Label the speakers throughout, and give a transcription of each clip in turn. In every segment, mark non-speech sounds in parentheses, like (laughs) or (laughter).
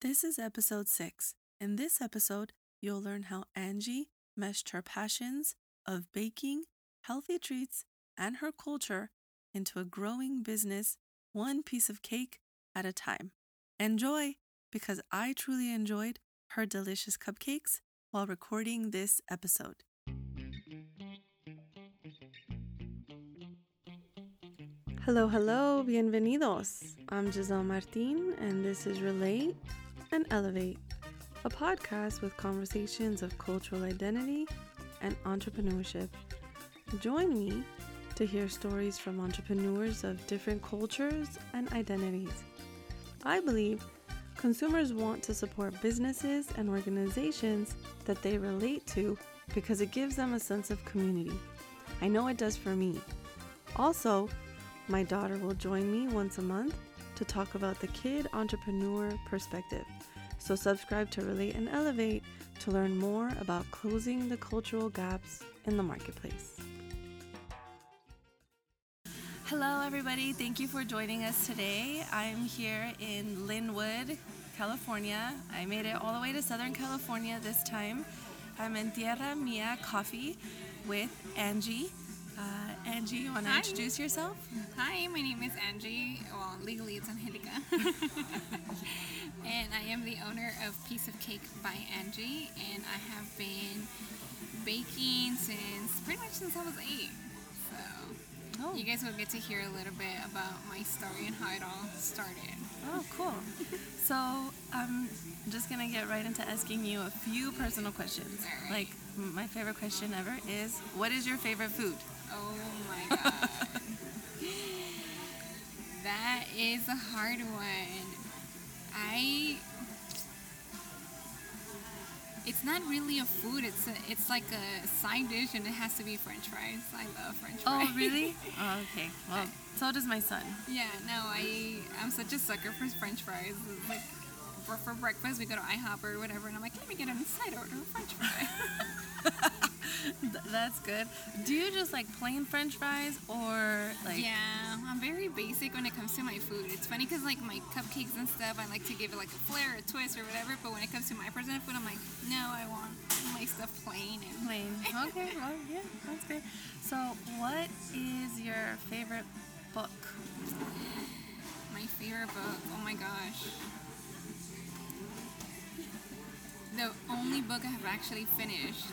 Speaker 1: This is episode six. In this episode, you'll learn how Angie meshed her passions of baking, healthy treats, and her culture into a growing business, one piece of cake at a time. Enjoy, because I truly enjoyed her delicious cupcakes while recording this episode. Hello, hello, bienvenidos. I'm Giselle Martin, and this is Relate and Elevate, a podcast with conversations of cultural identity and entrepreneurship. Join me to hear stories from entrepreneurs of different cultures and identities. I believe consumers want to support businesses and organizations that they relate to because it gives them a sense of community. I know it does for me. Also, my daughter will join me once a month to talk about the kid entrepreneur perspective. So, subscribe to Relate and Elevate to learn more about closing the cultural gaps in the marketplace. Hello, everybody. Thank you for joining us today. I'm here in Lynwood, California. I made it all the way to Southern California this time. I'm in Tierra Mia Coffee with Angie. Uh, Angie, you want to introduce yourself?
Speaker 2: Hi, my name is Angie. Well, legally it's Angelica. (laughs) and I am the owner of Piece of Cake by Angie. And I have been baking since pretty much since I was eight. So
Speaker 1: Oh,
Speaker 2: you guys will get to hear a little bit about my story and how it all started.
Speaker 1: oh cool. So I'm just going to get right into asking you a few personal questions.
Speaker 2: Right.
Speaker 1: Like, my favorite question ever is what is your favorite food?
Speaker 2: Oh my god. (laughs) that is a hard one. I it's not really a food. It's a, it's like a side dish, and it has to be French fries. I love French oh, fries.
Speaker 1: Oh, really? (laughs) oh, okay. Well, so does my son.
Speaker 2: yeah. No, I I'm such a sucker for French fries. It's Like for, for breakfast, we go to IHOP or whatever, and I'm like, let me get a side order of French fries. (laughs) (laughs)
Speaker 1: Th- that's good. Do you just like plain French fries or like?
Speaker 2: yeah, I'm very basic when it comes to my food. It's funny because like my cupcakes and stuff, I like to give it like a flair, a twist, or whatever. But when it comes to my personal food, I'm like, no, I want my stuff plain. And
Speaker 1: Plain. Okay. (laughs) Well, yeah, that's great. So, what is your favorite book?
Speaker 2: my favorite book, oh my gosh, the only book I have actually finished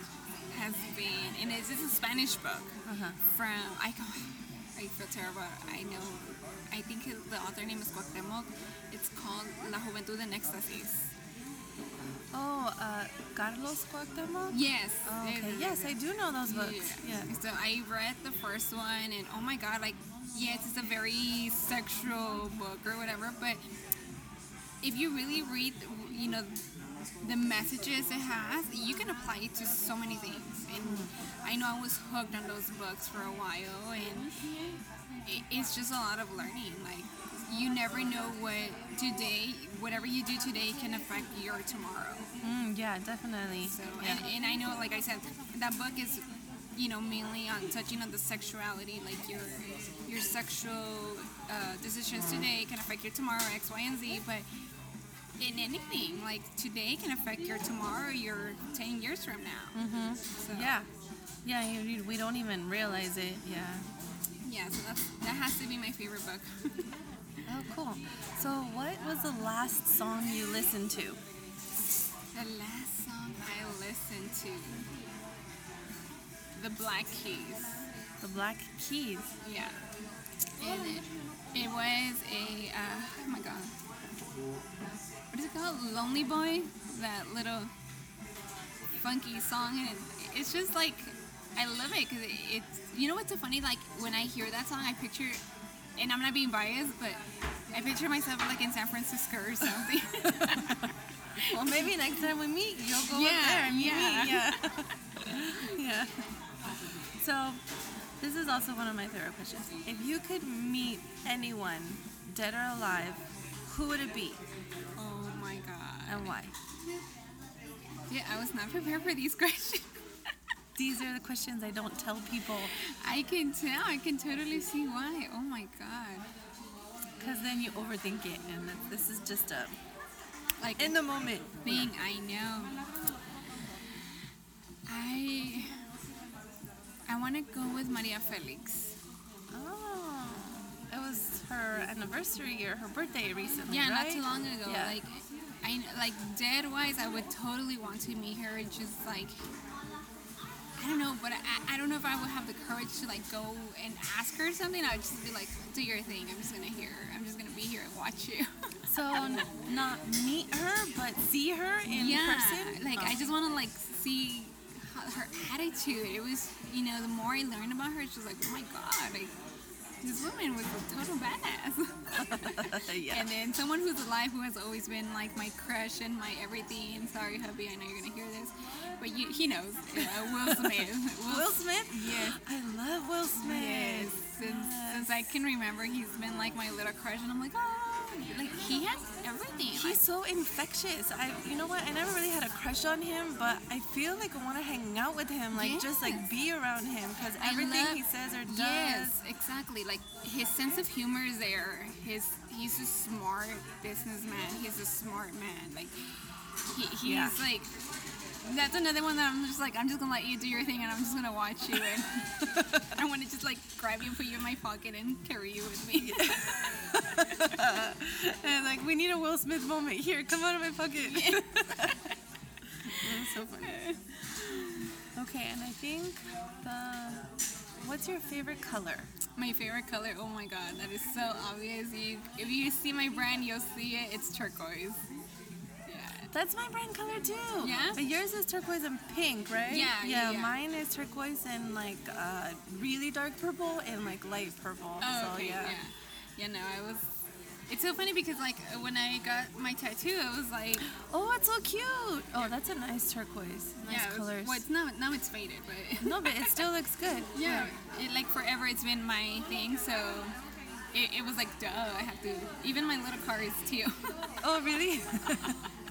Speaker 2: has been, and it's, it's a Spanish book
Speaker 1: Uh-huh.
Speaker 2: from I. I feel terrible. I know. I think it- the author name is Cuauhtemoc. It's called La Juventud en Éxtasis.
Speaker 1: Oh, uh, Carlos Cuauhtemoc.
Speaker 2: Yes.
Speaker 1: Oh, okay. Yes, I do know those books.
Speaker 2: Yeah.
Speaker 1: Yeah.
Speaker 2: So I read the first one, and oh my god, like, yes, it's a very sexual book or whatever, but if you really read, you know, the messages it has, you can apply it to so many things. And I know I was hooked on those books for a while, and it's just a lot of learning. Like, you never know what today, whatever you do today, can affect your tomorrow.
Speaker 1: Mm, yeah, definitely.
Speaker 2: So,
Speaker 1: yeah.
Speaker 2: and, and I know, like I said, that book is, you know, mainly on touching on the sexuality, like your your sexual uh, decisions today can affect your tomorrow, X, Y, and Z. But in anything, like today can affect your tomorrow, your ten years from now. Mm-hmm. So,
Speaker 1: yeah. Yeah, you, you, we don't even realize it. Yeah.
Speaker 2: yeah. So that's that has to be my favorite book. (laughs)
Speaker 1: Oh, cool. So, what was the last song you listened to?
Speaker 2: the last song I listened to, The Black Keys.
Speaker 1: The Black Keys.
Speaker 2: Yeah. And it, it was a, uh, oh my god. What is it called? Lonely Boy? That little funky song. And it's just like, I love it because it's, you know what's so funny? Like, when I hear that song, I picture, and I'm not being biased, but I picture myself like in San Francisco or something. (laughs)
Speaker 1: Well, maybe next time we meet, you'll go
Speaker 2: Yeah,
Speaker 1: up there and meet
Speaker 2: yeah.
Speaker 1: me. Yeah. (laughs) yeah. So, this is also one of my favorite questions. If you could meet anyone, dead or alive, who would it be. And why?
Speaker 2: Yeah, I was not prepared for these (laughs) questions.
Speaker 1: These are the questions I don't tell people
Speaker 2: I can tell. I can totally see why. Oh my god.
Speaker 1: because then you overthink it, and this is just a
Speaker 2: like
Speaker 1: in the moment.
Speaker 2: thing. I know. I I want to go with Maria Felix.
Speaker 1: Oh, it was her anniversary or her birthday recently,
Speaker 2: Yeah,
Speaker 1: right?
Speaker 2: not too long ago.
Speaker 1: Yeah.
Speaker 2: Like, I like dead wise, I would totally want to meet her. It's just like. I don't know, but I, I don't know if I would have the courage to like go and ask her something. I'd just be like, "Do your thing. I'm just gonna hear. I'm just gonna be here and watch you." (laughs)
Speaker 1: So not meet her, but see her in
Speaker 2: yeah,
Speaker 1: person.
Speaker 2: like
Speaker 1: Oh.
Speaker 2: I just want to like see how, her attitude. It was, you know, the more I learned about her, it's just like, oh my god, like this woman was a total badass. (laughs)
Speaker 1: yeah.
Speaker 2: And then someone who's alive who has always been like my crush and my everything. Sorry, hubby, I know you're gonna hear this, but you, he knows. Uh, Will (laughs) Smith.
Speaker 1: Will Smith.
Speaker 2: Yes.
Speaker 1: I love Will Smith.
Speaker 2: Yes. Since, since I can remember, he's been like my little crush, and I'm like, oh, like he has everything.
Speaker 1: He's so infectious. I, you know what? I never really had a crush on him, but I feel like I want to hang out with him, like just like be around him, because everything
Speaker 2: love-
Speaker 1: he says or does.
Speaker 2: Yes, exactly. Like his sense of humor is there. His he's a smart businessman. He's a smart man. Like he, he's
Speaker 1: Yeah.
Speaker 2: like that's another one that I'm just like I'm just gonna let you do your thing and I'm just gonna watch you and (laughs) I want to just like grab you, put you in my pocket, and carry you with me. (laughs)
Speaker 1: And like, we need a Will Smith moment here. Come out of my pocket. That's (laughs) so funny. Okay, and I think the. What's your favorite color?
Speaker 2: My favorite color. Oh my god, that is so obvious. You, if you see my brand, you'll see it. It's turquoise. Yeah.
Speaker 1: That's my brand color too.
Speaker 2: Yeah?
Speaker 1: But yours is turquoise and pink, right?
Speaker 2: Yeah, yeah, yeah.
Speaker 1: Mine is turquoise and like uh, really dark purple and like light purple.
Speaker 2: Oh,
Speaker 1: so
Speaker 2: okay,
Speaker 1: yeah.
Speaker 2: yeah. yeah. no, I was. It's so funny because like when I got my tattoo, it was like
Speaker 1: Oh, it's so cute. Oh, that's a nice turquoise. Nice
Speaker 2: yeah, it was,
Speaker 1: colors.
Speaker 2: well, it's now now it's faded, but (laughs)
Speaker 1: No, but it still looks (laughs) good.
Speaker 2: yeah, it, like forever it's been my thing. So it, it was like duh, I have to. Even my little car is too.
Speaker 1: Oh, really? (laughs)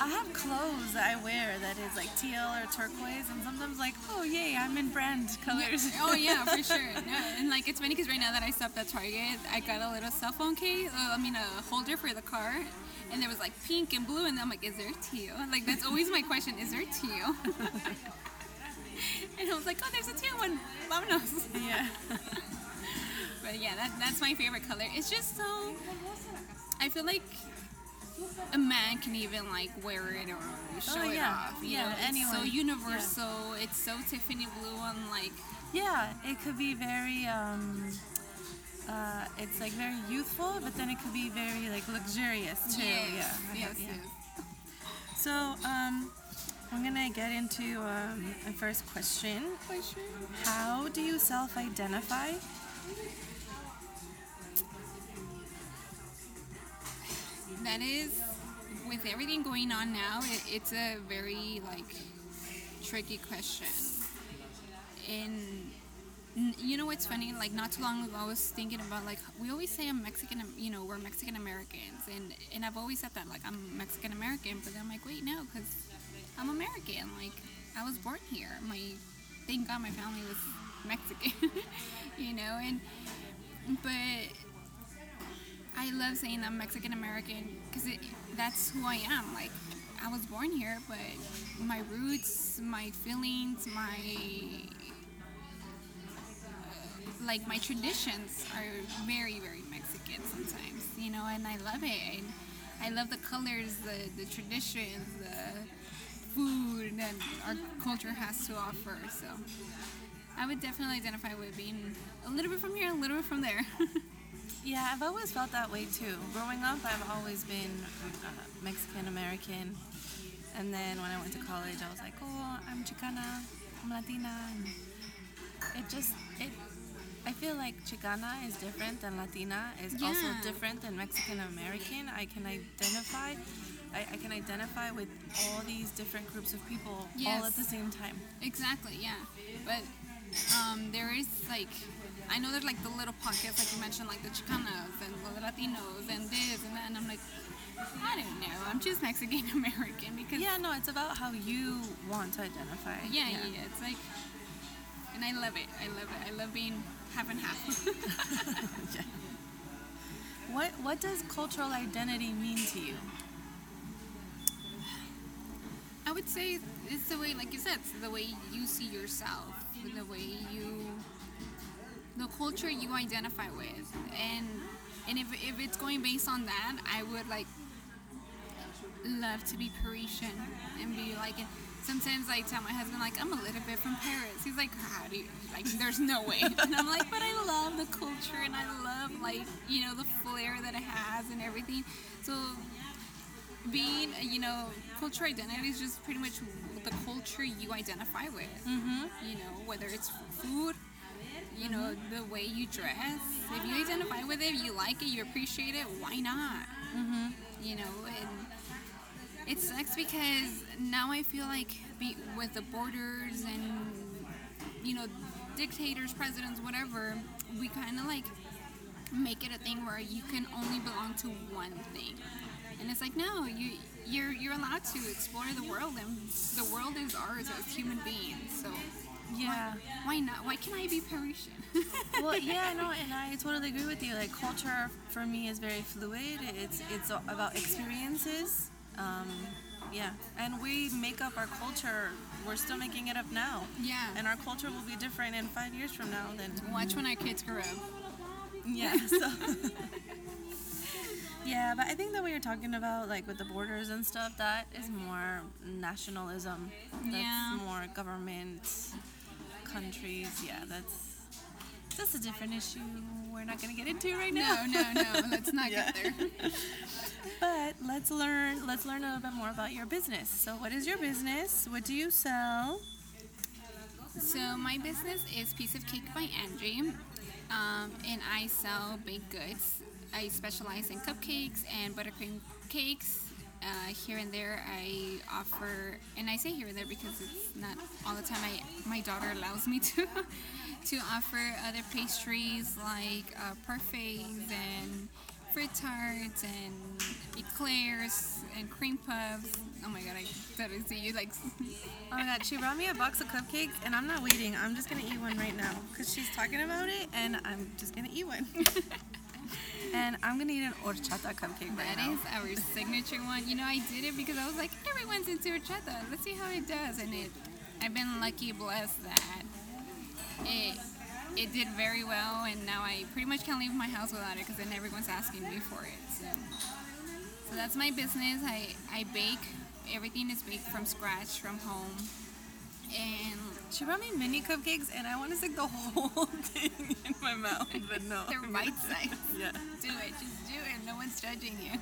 Speaker 1: I have clothes that I wear that is like teal or turquoise, and sometimes like, oh yay, I'm in brand colors.
Speaker 2: oh yeah, (laughs) for sure. No, and like it's funny because right now that I stopped at Target, I got a little cell phone case. Uh, I mean, a holder for the car, and there was like pink and blue, and I'm like, is there teal? Like that's always my question: is there teal? (laughs) and I was like, oh, there's a teal one. Vámonos.
Speaker 1: yeah. (laughs)
Speaker 2: But yeah, that, that's my favorite color. It's just so. I feel like a man can even like wear it or show
Speaker 1: Oh,
Speaker 2: it
Speaker 1: yeah.
Speaker 2: off. You
Speaker 1: Yeah,
Speaker 2: know, it's so universal. It's so Tiffany blue on like.
Speaker 1: Yeah, it could be very, um, uh, it's like very youthful, but then it could be very like luxurious too.
Speaker 2: Yes,
Speaker 1: Yeah.
Speaker 2: Yes,
Speaker 1: yeah.
Speaker 2: yes.
Speaker 1: So, um, I'm gonna get into um, my first question. How do you self-identify?
Speaker 2: That is, with everything going on now, it, it's a very like tricky question. And you know what's funny? Like not too long ago, I was thinking about like we always say I'm Mexican. You know, we're Mexican Americans, and and I've always said that like I'm Mexican American. But I'm like, wait, no, because I'm American. Like I was born here. My thank God my family was Mexican. (laughs) you know, and but I love saying I'm Mexican American because that's who I am. Like, I was born here, but my roots, my feelings, my like my traditions are very, very Mexican sometimes. You know, and I love it. And I love the colors, the the traditions, the food that our culture has to offer. So. I would definitely identify with being a little bit from here, a little bit from there. (laughs)
Speaker 1: Yeah, I've always felt that way too. Growing up, I've always been uh, Mexican American, and then when I went to college, I was like, oh, I'm Chicana, I'm Latina, and it just it. I feel like Chicana is different than Latina is also different than Mexican American. I can identify. I, I can identify with all these different groups of people all at the same time.
Speaker 2: Exactly, yeah. But um, there is like, I know there's like the little pockets, like you mentioned, like the Chicanas and the Latinos and this and that, and I'm like, I don't know, I'm just Mexican (laughs) American because
Speaker 1: Yeah, no, it's about how you want to identify.
Speaker 2: yeah, yeah, yeah. it's like, and I love it, I love it, I love being half and half. (laughs)
Speaker 1: What what does cultural identity mean to you?
Speaker 2: I would say it's the way, like you said, it's the way you see yourself, the way you, the culture you identify with, and and if, if it's going based on that, I would like love to be Parisian and be like. Sometimes I tell my husband like I'm a little bit from Paris. He's like, how do you like? There's no way. (laughs) And I'm like, but I love the culture and I love like you know the flair that it has and everything. So being, you know, cultural identity is just pretty much the culture you identify with.
Speaker 1: Mm-hmm.
Speaker 2: You know, whether it's food, you know, the way you dress. If you identify with it, you like it, you appreciate it, why not?
Speaker 1: Mm-hmm.
Speaker 2: You know, and it sucks because now I feel like be, with the borders and, you know, dictators, presidents, whatever, we kind of like make it a thing where you can only belong to one thing. And it's like, no, you you're you're allowed to explore the world, and the world is ours as human beings. So
Speaker 1: Yeah.
Speaker 2: why not? Why can't I be Parisian? (laughs)
Speaker 1: well, yeah, no, and I totally agree with you. Like culture for me is very fluid. It's it's about experiences. Um, yeah, and we make up our culture. We're still making it up now.
Speaker 2: Yeah.
Speaker 1: And our culture will be different in five years from now than
Speaker 2: Watch when our kids grow up.
Speaker 1: yeah. (laughs) So. (laughs) yeah, but I think that what you're talking about, like with the borders and stuff, that is more nationalism. That's
Speaker 2: Yeah.
Speaker 1: more government, countries. Yeah, that's that's a different issue. We're not gonna get into right now.
Speaker 2: No, no, no. Let's not (laughs)
Speaker 1: Yeah.
Speaker 2: get there.
Speaker 1: But let's learn. Let's learn a little bit more about your business. So, what is your business? What do you sell?
Speaker 2: So my business is Piece of Cake by Angie, um, and I sell baked goods. I specialize in cupcakes and buttercream cakes. Uh, here and there, I offer, and I say here and there because it's not all the time. I my daughter allows me to (laughs) to offer other pastries like uh, parfaits and fruit tarts and eclairs and cream puffs. Oh my god, I totally see you like.
Speaker 1: Oh my god, she brought me a box of cupcakes, and I'm not waiting. I'm just gonna eat one right now because she's talking about it, and I'm just gonna eat one. (laughs) and I'm gonna eat an horchata cupcake right
Speaker 2: That
Speaker 1: now.
Speaker 2: is our signature one. You know, I did it because I was like, everyone's into horchata. Let's see how it does. And it, I've been lucky, blessed that it it did very well. And now I pretty much can't leave my house without it because then everyone's asking me for it. So, so that's my business. I I bake. Everything is baked from scratch from home. And
Speaker 1: She brought me mini cupcakes, and I want to stick the (laughs) whole thing in my mouth, but no. (laughs)
Speaker 2: they're bite sized. (laughs)
Speaker 1: Yeah.
Speaker 2: Do it. Just do it. No one's judging you.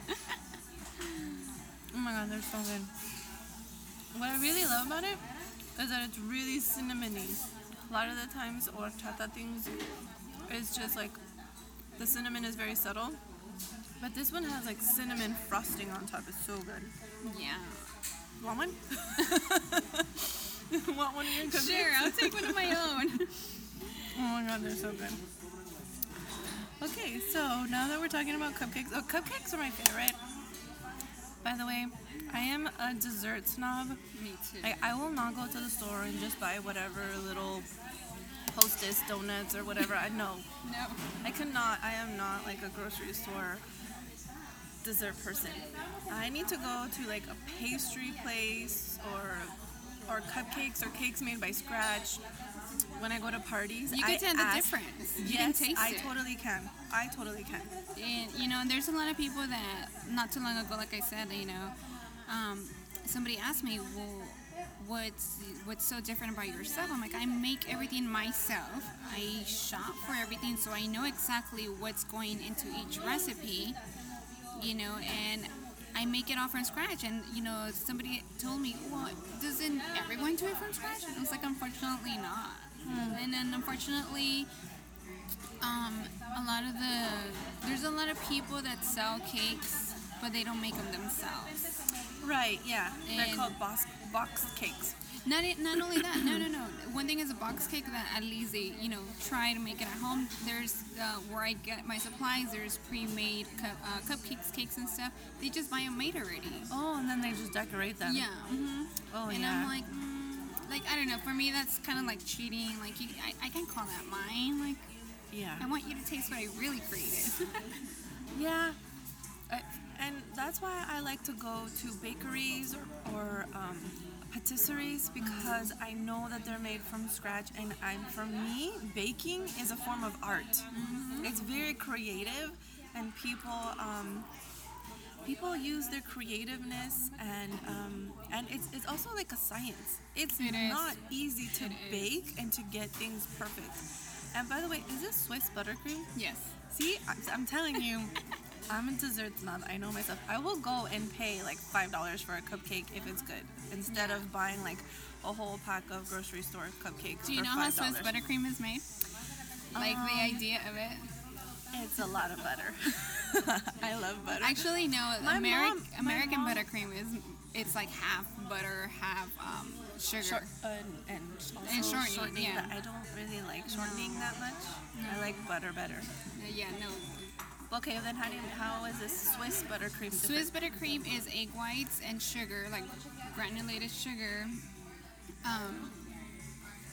Speaker 1: Oh my god, they're so good. What I really love about it is that it's really cinnamony. A lot of the times, horchata things is just like the cinnamon is very subtle, but this one has like cinnamon frosting on top. It's so good.
Speaker 2: yeah.
Speaker 1: Want one? (laughs) Want one of your cookies?
Speaker 2: Sure, I'll take one of my own. (laughs)
Speaker 1: Oh my god, they're so good. Okay, so now that we're talking about cupcakes, oh, cupcakes are my favorite. By the way, I am a dessert snob.
Speaker 2: Me too.
Speaker 1: Like, I will not go to the store and just buy whatever little hostess donuts or whatever. I know. (laughs)
Speaker 2: no.
Speaker 1: I cannot. I am not like a grocery store dessert person. I need to go to like a pastry place or or cupcakes or cakes made by scratch. When I go to parties,
Speaker 2: You
Speaker 1: I
Speaker 2: can tell the
Speaker 1: ask-
Speaker 2: difference. You
Speaker 1: yes,
Speaker 2: can taste it.
Speaker 1: I
Speaker 2: it.
Speaker 1: totally can. I totally can.
Speaker 2: And you know, there's a lot of people that not too long ago, like I said, you know, um, somebody asked me, well, what's what's so different about yourself? I'm like, I make everything myself. I shop for everything, so I know exactly what's going into each recipe. You know, and I make it all from scratch. And you know, somebody told me, well, doesn't everyone do it from scratch? And I was like, unfortunately not. And then unfortunately, um, a lot of the there's a lot of people that sell cakes, but they don't make them themselves.
Speaker 1: Right. Yeah. They're called box box cakes.
Speaker 2: Not not only that, no, no, no. One thing is a box cake that at least they, you know, try to make it at home. There's uh, where I get my supplies. There's pre-made cup, uh, cupcakes, cakes, and stuff. They just buy them made already.
Speaker 1: Oh, and then they just decorate them.
Speaker 2: Yeah. hmm
Speaker 1: Oh
Speaker 2: and
Speaker 1: yeah.
Speaker 2: And I'm like, mm, like I don't know. For me, that's kind of like cheating. Like you, I, I can call that mine. Like
Speaker 1: yeah.
Speaker 2: I want you to taste what I really created. (laughs)
Speaker 1: Yeah, and that's why I like to go to bakeries or, or um, patisseries because I know that they're made from scratch. And I'm for me, baking is a form of art. It's very creative, and people um, people use their creativeness and um, and it's, it's also like a science. It's
Speaker 2: It is.
Speaker 1: not easy to
Speaker 2: It is.
Speaker 1: bake and to get things perfect. And by the way, is this Swiss buttercream?
Speaker 2: Yes.
Speaker 1: See, I'm, I'm telling you, (laughs) I'm a dessert snob. I know myself. I will go and pay like five dollars for a cupcake if it's good, instead of buying like a whole pack of grocery store cupcakes.
Speaker 2: Do you know how
Speaker 1: $5.
Speaker 2: Swiss buttercream is made? Like
Speaker 1: Um,
Speaker 2: the idea of it.
Speaker 1: It's a lot of butter. (laughs) I love butter.
Speaker 2: Actually, no.
Speaker 1: My
Speaker 2: Ameri-
Speaker 1: mom-
Speaker 2: American
Speaker 1: mom-
Speaker 2: buttercream is it's like half butter, half um, sugar.
Speaker 1: Short, uh, and also
Speaker 2: And shortening,
Speaker 1: shortening.
Speaker 2: yeah.
Speaker 1: I don't really like shortening that much. I like butter better.
Speaker 2: Uh, yeah, no.
Speaker 1: Okay, then how do you, how is this Swiss buttercream different?
Speaker 2: Swiss buttercream is egg whites and sugar, like granulated sugar. Um,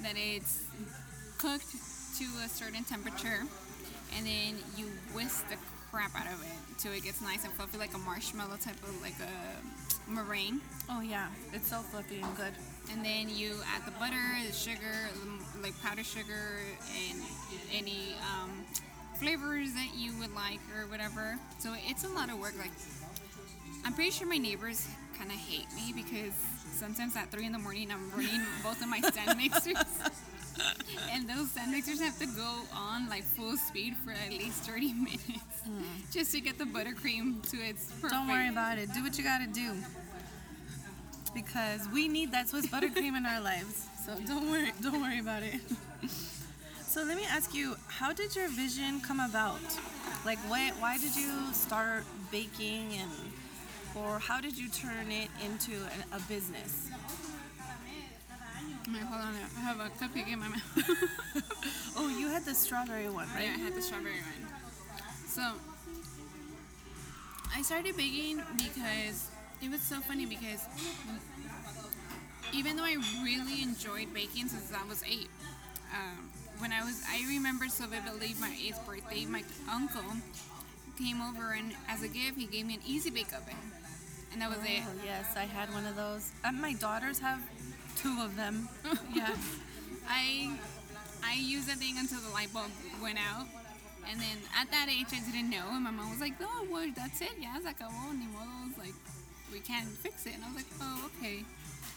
Speaker 2: that it's cooked to a certain temperature, and then you whisk the crap out of it till it gets nice and fluffy, like a marshmallow type of like a meringue.
Speaker 1: Oh yeah, it's so fluffy and good.
Speaker 2: And then you add the butter, the sugar, like powdered sugar, and any um, flavors that you would like or whatever. So it's a lot of work. Like, I'm pretty sure my neighbors kind of hate me because sometimes at three in the morning I'm running (laughs) both of my stand mixers. (laughs) And those stand mixers have to go on like full speed for at least 30 (laughs) minutes hmm. just to get the buttercream to its perfect.
Speaker 1: Don't worry about it. Do what you gotta do. Because we need that Swiss buttercream in our lives. So don't worry don't worry about it. So let me ask you, how did your vision come about? Like why why did you start baking and or how did you turn it into an, a business?
Speaker 2: Wait, hold on, I have a cupcake in my mouth. (laughs)
Speaker 1: Oh, you had the strawberry one, right?
Speaker 2: Yeah, I had the strawberry one. So I started baking because it was so funny because even though I really enjoyed baking since I was eight, um, when I was I remember so vividly my eighth birthday, my uncle came over and as a gift he gave me an easy bake oven, and that was it.
Speaker 1: Oh, yes, I had one of those. And my daughters have two of them. (laughs) Yeah.
Speaker 2: I I used that thing until the light bulb went out. And then at that age, I didn't know. And my mom was like, oh, well, that's it. Yeah, it's like, oh, ni modo. Like, we can't fix it. And I was like, oh, okay.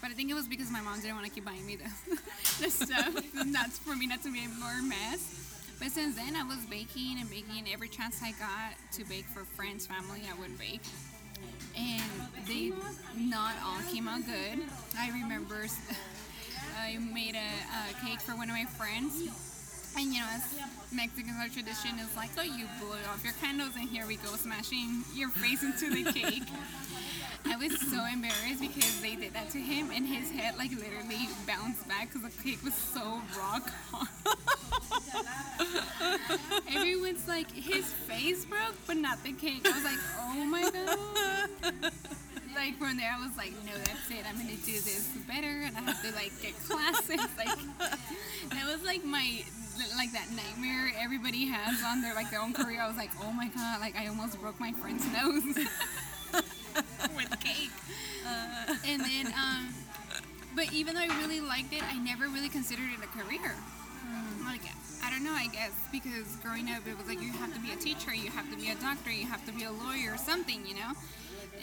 Speaker 2: But I think it was because my mom didn't want to keep buying me the, (laughs) the stuff. not for me not to make more mess. But since then, I was baking and baking. Every chance I got to bake for friends, family, I would bake. And they not all came out good. I remember (laughs) I made a, a cake for one of my friends. And you know, as Mexicans, our tradition is like, oh, you blow off your candles, and here we go, smashing your face into the cake. (laughs) I was so embarrassed because they did that to him, and his head like literally bounced back because the cake was so rock hard. (laughs) Everyone's like, his face broke, but not the cake. I was like, oh my god. (laughs) Like from there, I was like, no, that's it. I'm gonna do this better, and I have to like get (laughs) classes. Like that was like my like that nightmare everybody has on their like their own career. I was like, oh my god, like I almost broke my friend's nose (laughs) with cake. and then, um, but even though I really liked it, I never really considered it a career. Like I don't know, I guess because growing up it was like you have to be a teacher, you have to be a doctor, you have to be a lawyer or something, you know.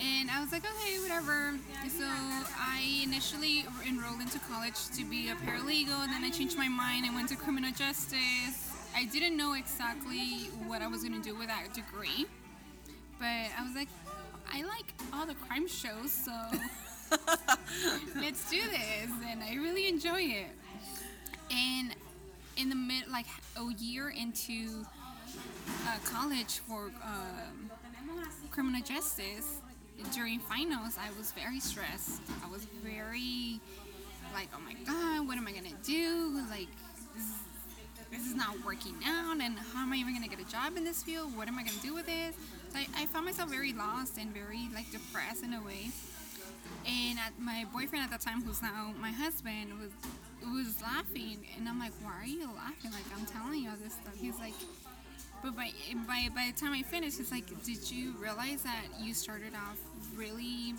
Speaker 2: And I was like, okay, whatever. So I initially enrolled into college to be a paralegal, and then I changed my mind and went to criminal justice. I didn't know exactly what I was going to do with that degree, but I was like, I like all the crime shows, so (laughs) let's do this, and I really enjoy it. And in the mid, like a year into uh, college for um criminal justice, during finals, I was very stressed. I was very like, oh my god, what am I gonna do? Like, this is, this is not working out, and how am I even gonna get a job in this field? What am I gonna do with this? So I, found myself very lost and very like depressed in a way. And my boyfriend at the time, who's now my husband, was was laughing, and I'm like, why are you laughing? Like I'm telling you all this stuff. He's like, But by, by by the time I finished, it's like, did you realize that you started off really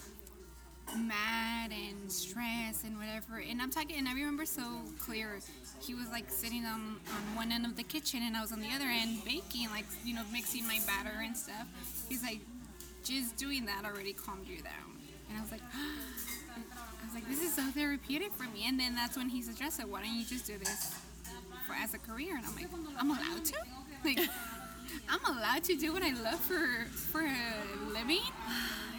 Speaker 2: mad and stressed and whatever? And I'm talking, and I remember so clear. He was like sitting on on one end of the kitchen, and I was on the other end baking, like you know, mixing my batter and stuff. He's like, just doing that already calmed you down. And I was like, (gasps) I was like, this is so therapeutic for me. And then that's when he suggested, why don't you just do this for as a career? And I'm like, I'm allowed to? (laughs) Like, I'm allowed to do what I love for for a living?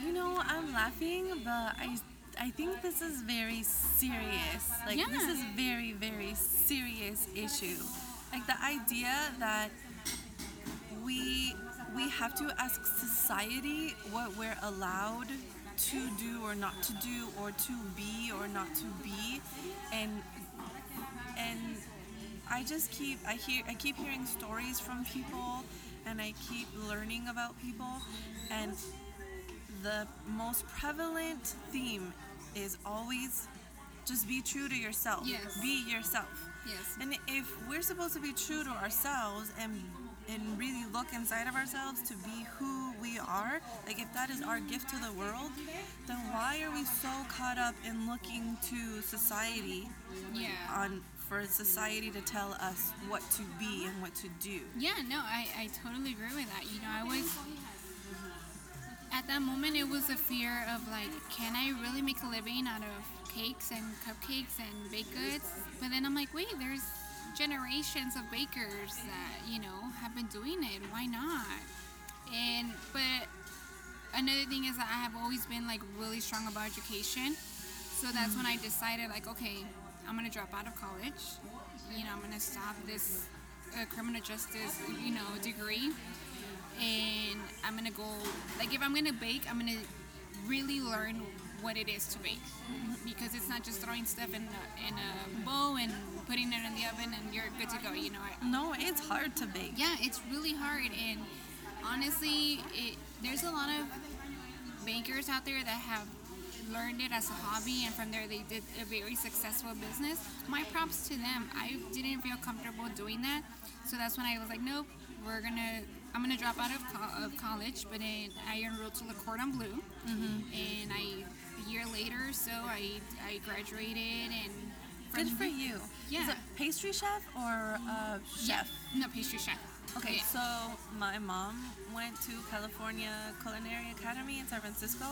Speaker 1: You know, I'm laughing, but I I think this is very serious. Like this is very very serious issue. Like the idea that we we have to ask society what we're allowed to do or not to do or to be or not to be and and I just keep I hear I keep hearing stories from people and I keep learning about people and the most prevalent theme is always just be true to yourself.
Speaker 2: Yes.
Speaker 1: Be yourself.
Speaker 2: Yes.
Speaker 1: And if we're supposed to be true to ourselves and and really look inside of ourselves to be who we are, like if that is our gift to the world, then why are we so caught up in looking to society
Speaker 2: Yeah.
Speaker 1: on for society to tell us what to be and what to do?
Speaker 2: Yeah, no, I, I totally agree with that. You know, I was at that moment it was a fear of like, can I really make a living out of cakes and cupcakes and baked goods? But then I'm like, wait, there's generations of bakers that, you know, have been doing it. Why not? And but another thing is that I have always been like really strong about education. So that's when I decided like, okay, I'm gonna drop out of college. You know, I'm gonna stop this uh, criminal justice, you know, degree, and I'm gonna go. Like, if I'm gonna bake, I'm gonna really learn what it is to bake because it's not just throwing stuff in a, in a bowl and putting it in the oven and you're good to go. You know, I,
Speaker 1: No, it's hard to bake.
Speaker 2: yeah, it's really hard, and honestly, it, there's a lot of bakers out there that have learned it as a hobby, and from there they did a very successful business. My props to them. I didn't feel comfortable doing that, so that's when I was like, nope, we're gonna. I'm gonna drop out of, co- of college, but then I enrolled to Le Cordon Bleu, and I a year later, so I I graduated and.
Speaker 1: Good for you.
Speaker 2: Yeah.
Speaker 1: Is it pastry chef or uh, chef?
Speaker 2: No, pastry chef.
Speaker 1: Okay,
Speaker 2: Yeah.
Speaker 1: so my mom went to California Culinary Academy in San Francisco,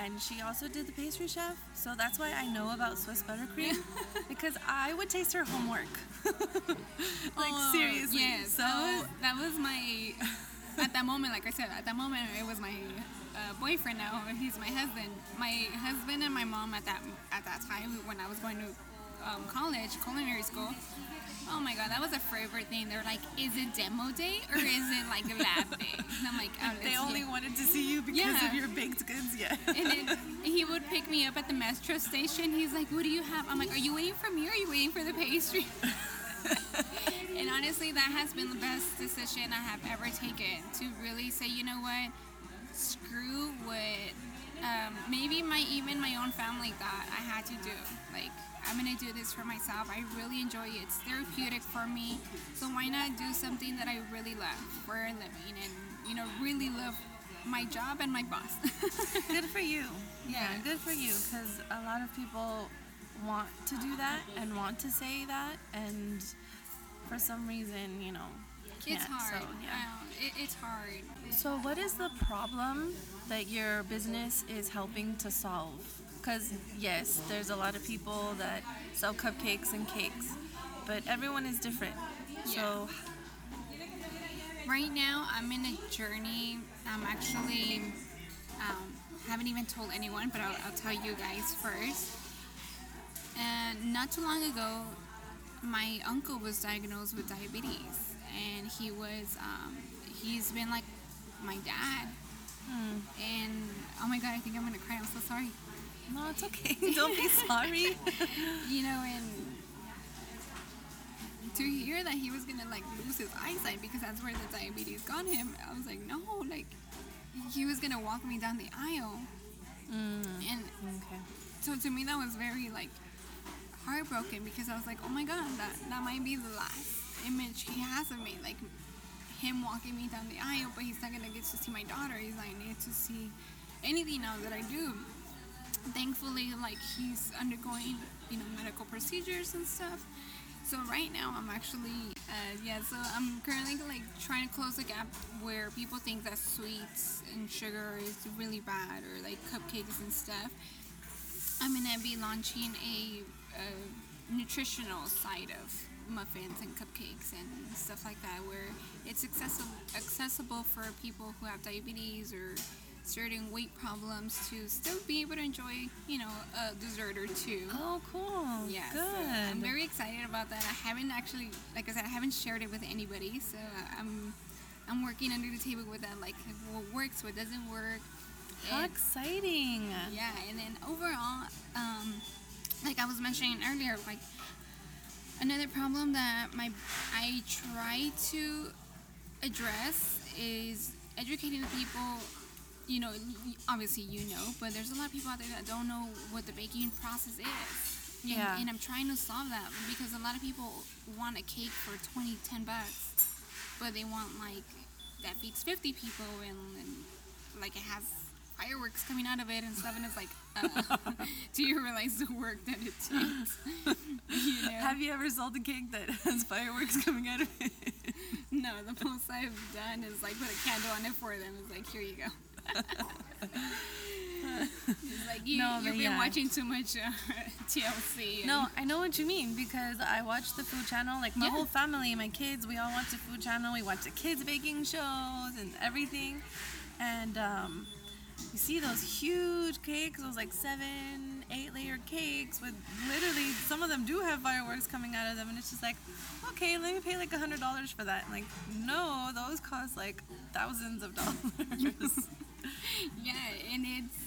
Speaker 1: and she also did the pastry chef. So that's why I know about Swiss buttercream (laughs) because I would taste her homework. (laughs) like
Speaker 2: Oh,
Speaker 1: seriously.
Speaker 2: Yes.
Speaker 1: So
Speaker 2: that was, that was my. At that moment, like I said, at that moment it was my uh, boyfriend. Now he's my husband. My husband and my mom at that at that time when I was going to um, college, culinary school. Oh my god, that was a favorite thing. They're like, is it demo day or is it like a lab day? And I'm like, oh,
Speaker 1: they only
Speaker 2: here.
Speaker 1: wanted to see you because
Speaker 2: Yeah.
Speaker 1: of your baked goods. Yeah.
Speaker 2: And then he would pick me up at the metro station. He's like, "What do you have?" I'm like, "Are you waiting for me or are you waiting for the pastry?" (laughs) and honestly, that has been the best decision I have ever taken to really say, you know what, screw what um, maybe my even my own family thought I had to do. Like, I'm gonna do this for myself. I really enjoy it. It's therapeutic for me. So why not do something that I really love for a living and you know really love my job and my boss. (laughs)
Speaker 1: good for you. Yeah,
Speaker 2: Yeah.
Speaker 1: good for you because a lot of people want to do that and want to say that, and for some reason, you know.
Speaker 2: It's hard.
Speaker 1: So, yeah.
Speaker 2: It, it's hard.
Speaker 1: So, what is the problem that your business is helping to solve? Because, yes, there's a lot of people that sell cupcakes and cakes, but everyone is different. So,
Speaker 2: Right now, I'm in a journey. I'm actually um, haven't even told anyone, but I'll, I'll tell you guys first. And not too long ago, my uncle was diagnosed with diabetes, and he was um, he's been like my dad. And oh my god, I think I'm gonna cry. I'm so sorry.
Speaker 1: No, it's okay. (laughs) Don't be sorry.
Speaker 2: you know, and to hear that he was gonna like lose his eyesight because that's where the diabetes got him, I was like, no, like he was gonna walk me down the aisle, mm, and
Speaker 1: okay.
Speaker 2: so to me that was very like heartbroken because I was like, oh my god, that that might be the last image he has of me, like him walking me down the aisle, but he's not gonna get to see my daughter. He's not gonna get to see anything now that I do. Thankfully, like he's undergoing, you know, medical procedures and stuff. So right now, I'm actually, uh, yeah. So I'm currently like trying to close the gap where people think that sweets and sugar is really bad, or like cupcakes and stuff. I'm gonna be launching a, a nutritional side of muffins and cupcakes and stuff like that, where it's accessible accessible for people who have diabetes or certain weight problems to still be able to enjoy, you know, a dessert or two.
Speaker 1: Oh, cool.
Speaker 2: Yeah,
Speaker 1: Good.
Speaker 2: so I'm very excited about that. I haven't actually, like I said, I haven't shared it with anybody, so I'm I'm working under the table with that, like what works, what doesn't work.
Speaker 1: How
Speaker 2: And-
Speaker 1: exciting.
Speaker 2: yeah, and then overall, um, like I was mentioning earlier, like another problem that my I try to address is educating the people. You know, obviously you know, but there's a lot of people out there that don't know what the baking process is. And,
Speaker 1: Yeah.
Speaker 2: and I'm trying to solve that because a lot of people want a cake for 20, 10 bucks, but they want like that feeds 50 people and, and like it has fireworks coming out of it and stuff and it's like uh, (laughs) do you realize the work that it takes (laughs) you know?
Speaker 1: Have you ever sold a cake that has fireworks coming out of it? (laughs)
Speaker 2: no the most i've done is like put a candle on it for them it's like here you go like you,
Speaker 1: No,
Speaker 2: you've been
Speaker 1: yeah.
Speaker 2: watching too much uh, (laughs) tlc
Speaker 1: No, I know what you mean because I watch the food channel. Like my
Speaker 2: Yeah.
Speaker 1: whole family, my kids, we all watch the food channel. We watch the kids baking shows and everything. And um, you see those huge cakes, those like seven, eight layer cakes with literally some of them do have fireworks coming out of them, and it's just like, okay, let me pay like a hundred dollars for that. Like, no, those cost like thousands of (laughs) dollars. (laughs)
Speaker 2: yeah and it's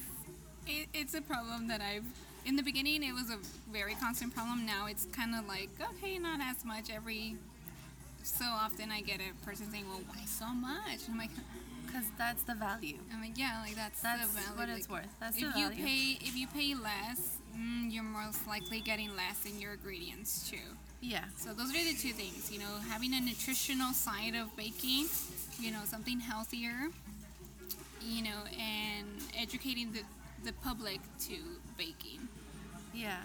Speaker 2: it, it's a problem that i've in the beginning it was a very constant problem now it's kind of like okay not as much every so often i get a person saying well why so much and i'm like
Speaker 1: Because that's the value.
Speaker 2: i'm like yeah like that's,
Speaker 1: That's
Speaker 2: the value
Speaker 1: what it's
Speaker 2: like,
Speaker 1: worth. That's
Speaker 2: if
Speaker 1: the
Speaker 2: you
Speaker 1: value.
Speaker 2: pay if you pay less mm, you're most likely getting less in your ingredients too
Speaker 1: Yeah.
Speaker 2: so those are the two things, you know, having a nutritional side of baking, you know, something healthier, you know, and educating the, the public to baking.
Speaker 1: Yeah,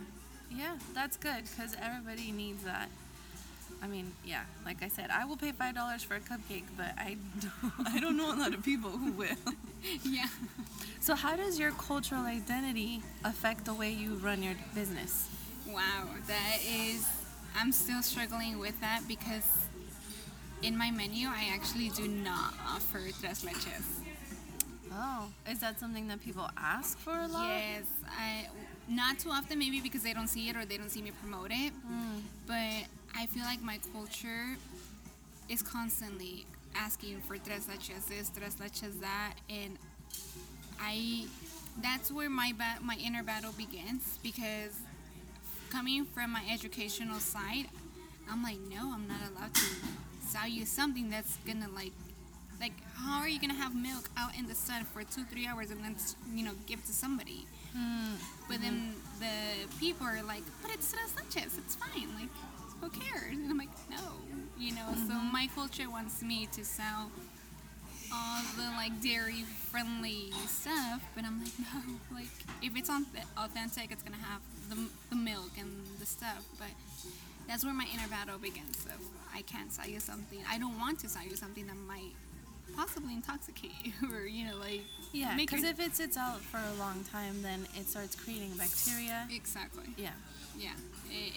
Speaker 1: yeah, that's good because everybody needs that. I mean, yeah, like I said, I will pay five dollars for a cupcake, but I don't, (laughs) I don't know a lot of people who will. (laughs)
Speaker 2: yeah.
Speaker 1: So, how does your cultural identity affect the way you run your business?
Speaker 2: Wow, that is, I'm still struggling with that because in my menu, I actually do not offer tres leches.
Speaker 1: Oh, is that something that people ask for a lot?
Speaker 2: Yes, I not too often maybe because they don't see it or they don't see me promote it.
Speaker 1: Mm.
Speaker 2: But I feel like my culture is constantly asking for tres leches this, tres leches that, and I that's where my ba- my inner battle begins because coming from my educational side, I'm like, no, I'm not allowed to sell you something that's gonna like like how are you gonna have milk out in the sun for two three hours and then you know give to somebody?
Speaker 1: Mm.
Speaker 2: but then the people are like but it's tres leches it's fine like who cares? And i'm like no you know so my culture wants me to sell all the like dairy friendly stuff but i'm like (laughs) no like if it's on authentic it's gonna have the, the milk and the stuff but that's where my inner battle begins so i can't sell you something i don't want to sell you something that might possibly intoxicate you (laughs) or you know like
Speaker 1: Yeah, because
Speaker 2: your-
Speaker 1: if it sits out for a long time, then it starts creating bacteria.
Speaker 2: exactly
Speaker 1: Yeah.
Speaker 2: yeah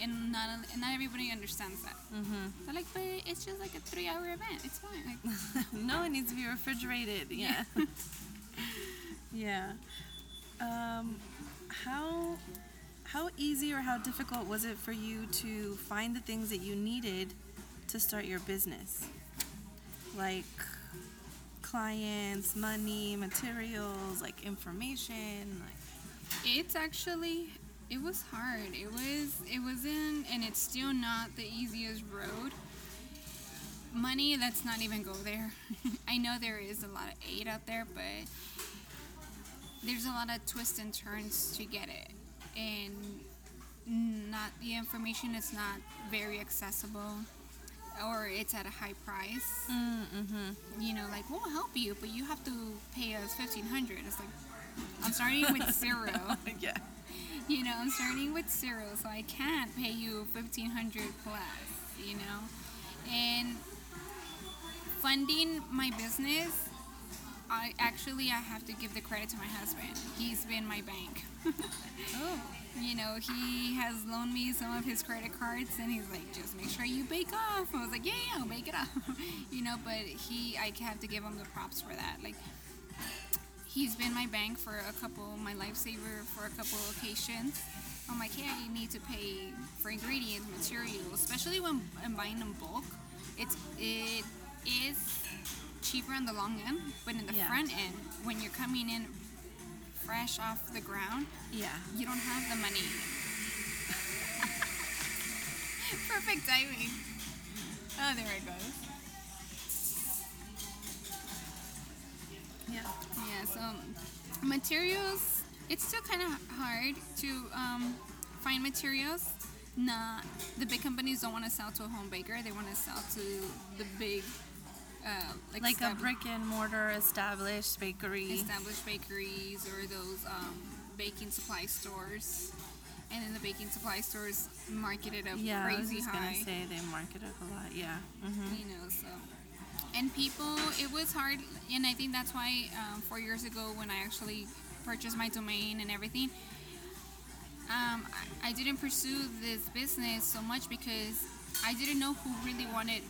Speaker 2: and not and not everybody understands that
Speaker 1: Mm-hmm.
Speaker 2: they're like but it's just like a three hour event it's fine like (laughs)
Speaker 1: no, it needs to be refrigerated. Yeah. (laughs) yeah. Um, how how easy or how difficult was it for you to find the things that you needed to start your business? Like clients, money, materials, like information, like
Speaker 2: It's actually it was hard. It was it wasn't and it's still not the easiest road. Money, let's not even go there. (laughs) I know there is a lot of aid out there, but there's a lot of twists and turns to get it. And not the information is not very accessible. Or it's at a high price.
Speaker 1: Mm-hmm.
Speaker 2: You know, like we'll help you, but you have to pay us fifteen hundred. It's like I'm starting with (laughs) zero.
Speaker 1: yeah.
Speaker 2: you know, I'm starting with zero, so I can't pay you fifteen hundred plus. You know, and funding my business. I actually I have to give the credit to my husband. He's been my bank. (laughs)
Speaker 1: Oh.
Speaker 2: You know, he has loaned me some of his credit cards, and he's like, just make sure you bake off. I was like, yeah, yeah, I'll bake it off. (laughs) you know, but he, I have to give him the props for that. Like, he's been my bank for a couple, my lifesaver for a couple occasions. I'm like, hey, I need to pay for ingredients, materials, especially when I'm buying in bulk. It's it is cheaper in the long end, but in the
Speaker 1: Yeah.
Speaker 2: front end, when you're coming in fresh off the ground,
Speaker 1: Yeah.
Speaker 2: you don't have the money. (laughs) Perfect timing. Oh, there it goes.
Speaker 1: Yeah.
Speaker 2: Yeah, so materials, it's still kind of hard to um, find materials. Not the big companies don't want to sell to a home baker; they want to sell to the big, uh, like,
Speaker 1: Like a brick and mortar established bakery.
Speaker 2: established bakeries or those um, baking supply stores. And then the baking supply stores market it up
Speaker 1: yeah, I was
Speaker 2: crazy high.
Speaker 1: gonna say they market it a lot. Yeah. Mm-hmm.
Speaker 2: you know so and people it was hard and i think that's why um, four years ago when i actually purchased my domain and everything um, I, I didn't pursue this business so much because i didn't know who really wanted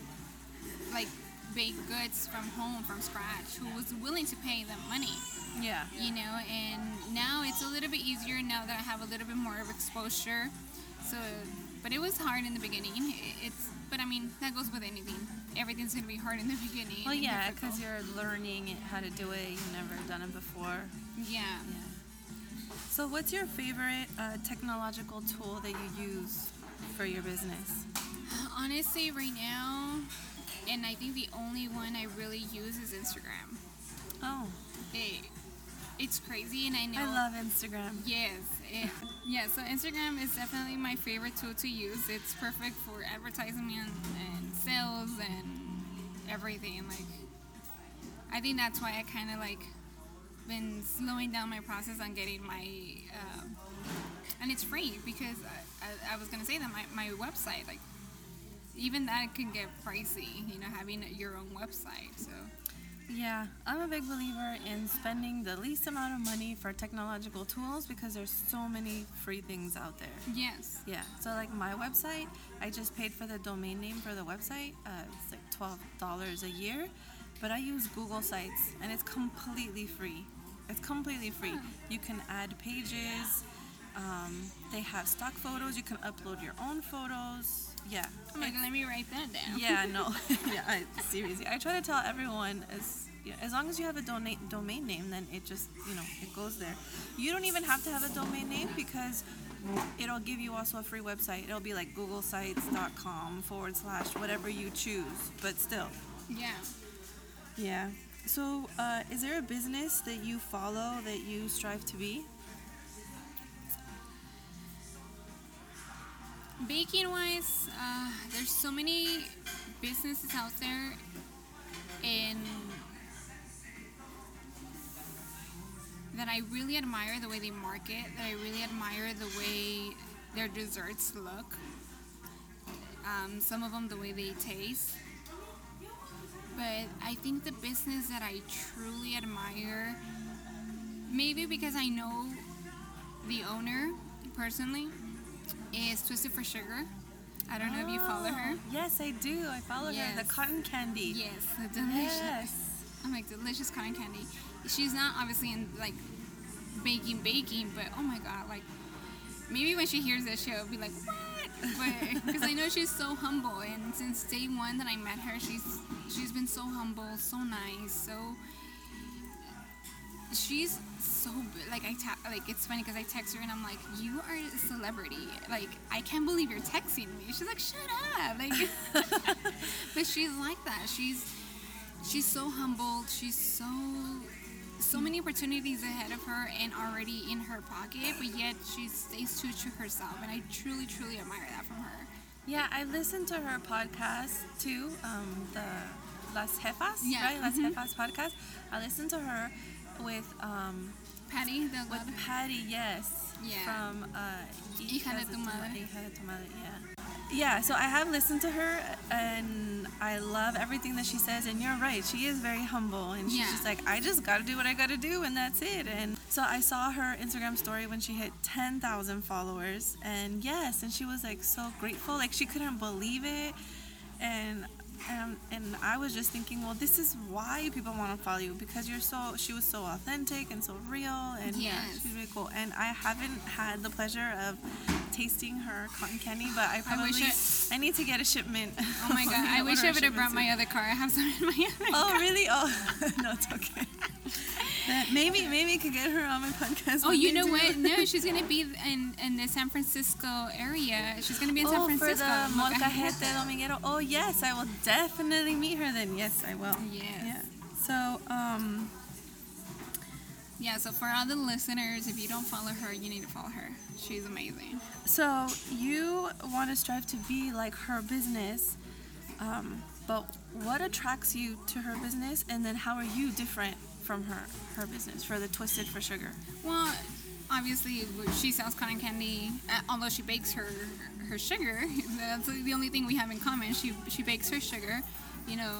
Speaker 2: like baked goods from home from scratch who was willing to pay them money
Speaker 1: Yeah.
Speaker 2: you know and now it's a little bit easier now that i have a little bit more of exposure so but it was hard in the beginning it's but i mean that goes with anything everything's going to be hard in the (laughs) beginning
Speaker 1: Well, yeah, because you're learning how to do it. You've never done it before.
Speaker 2: yeah
Speaker 1: Yeah. So, what's your favorite uh, technological tool that you use for your business?
Speaker 2: honestly right now and i think the only one i really use is instagram
Speaker 1: Oh,
Speaker 2: it, it's crazy and i know
Speaker 1: I love Instagram.
Speaker 2: Yes, it, yeah. So Instagram is definitely my favorite tool to use. It's perfect for advertising and, and sales and everything. Like, I think that's why I kind of like been slowing down my process on getting my, um, and it's free because I, I, I was gonna say that my, my website like. Even that can get pricey, you know, having your own website. So,
Speaker 1: Yeah, I'm a big believer in spending the least amount of money for technological tools because there's so many free things out there.
Speaker 2: yes.
Speaker 1: Yeah, so like my website, I just paid for the domain name for the website. Uh, it's like twelve dollars a year, but I use Google Sites and it's completely free. It's completely free. You can add pages. Um, they have stock photos. You can upload your own photos. Yeah.
Speaker 2: I'm like, let me write that down.
Speaker 1: Yeah, no. (laughs) (laughs) yeah, I, seriously. I try to tell everyone as yeah, as long as you have a dona- domain name, then it just you know it goes there. You don't even have to have a domain name because it'll give you also a free website. It'll be like googlesites.com forward slash whatever you choose. But still,
Speaker 2: yeah.
Speaker 1: yeah. So, uh, is there a business that you follow that you strive to be?
Speaker 2: Baking wise, uh, there's so many businesses out there, and that I really admire the way they market. That I really admire the way their desserts look. Um, some of them the way they taste. But I think the business that I truly admire, maybe because I know the owner personally, is Twisted for Sugar. I don't know if you follow her.
Speaker 1: Oh, Yes, I do. I follow her. The cotton candy.
Speaker 2: Yes, the delicious.
Speaker 1: Yes.
Speaker 2: I'm like delicious cotton candy. She's not obviously in like baking, baking, but oh my god, like maybe when she hears this, she'll be like, what? But (laughs) because I know she's so humble, and since day one that I met her, she's she's been so humble, so nice, so she's so like I ta- like it's funny because I text her and I'm like, you are a celebrity. Like I can't believe you're texting me. She's like, shut up. Like, (laughs) but she's like that. She's she's so humbled. She's so so many opportunities ahead of her and already in her pocket, but yet she stays true to herself, and I truly, truly admire that from her.
Speaker 1: Yeah, I listened to her podcast too. Um, the Las Jefas,
Speaker 2: Yeah,
Speaker 1: right? Las
Speaker 2: mhm.
Speaker 1: Jefas podcast. I listened to her with um,
Speaker 2: Patty,
Speaker 1: with Patty, yes.
Speaker 2: Yeah.
Speaker 1: From uh,
Speaker 2: Hija de tu madre.
Speaker 1: Hija de tu madre, yeah. Yeah, so I have listened to her and I love everything that she says. And you're right, she is very humble. And she's
Speaker 2: Yeah.
Speaker 1: just like, I just got to do what I got to do, and that's it. And so I saw her Instagram story when she hit 10,000 followers. And yes, and she was like so grateful. Like she couldn't believe it. And and, and I was just thinking, well, this is why people want to follow you because you're so. She was so authentic and so real, and yeah, she's really cool. And I haven't had the pleasure of tasting her cotton candy, but I
Speaker 2: I
Speaker 1: probably
Speaker 2: wish
Speaker 1: I, need to get a shipment.
Speaker 2: Oh (laughs) my god! (laughs)
Speaker 1: I wish
Speaker 2: I
Speaker 1: gonna
Speaker 2: wish
Speaker 1: order
Speaker 2: I
Speaker 1: a
Speaker 2: would have brought my other car. I have some in my other
Speaker 1: Oh
Speaker 2: car.
Speaker 1: really? Oh (laughs) no, it's okay. Maybe maybe I could get her on my podcast.
Speaker 2: Oh, you know what? No, (laughs) she's gonna be in in the San Francisco area. She's gonna be in San
Speaker 1: Oh,
Speaker 2: Francisco.
Speaker 1: for the.
Speaker 2: Molcajete
Speaker 1: Dominguero. Oh yes, I will definitely meet her then. Yes, I will.
Speaker 2: Yes.
Speaker 1: Yeah. So um,
Speaker 2: Yeah. So for all the listeners, if you don't follow her, you need to follow her. She's amazing.
Speaker 1: so you want to strive to be like her business, um, but what attracts you to her business, and then how are you different from her her business for the Twisted for Sugar?
Speaker 2: Well, obviously she sells cotton candy. Uh, although she bakes her her sugar, (laughs) that's the only thing we have in common. She she bakes her sugar. You know,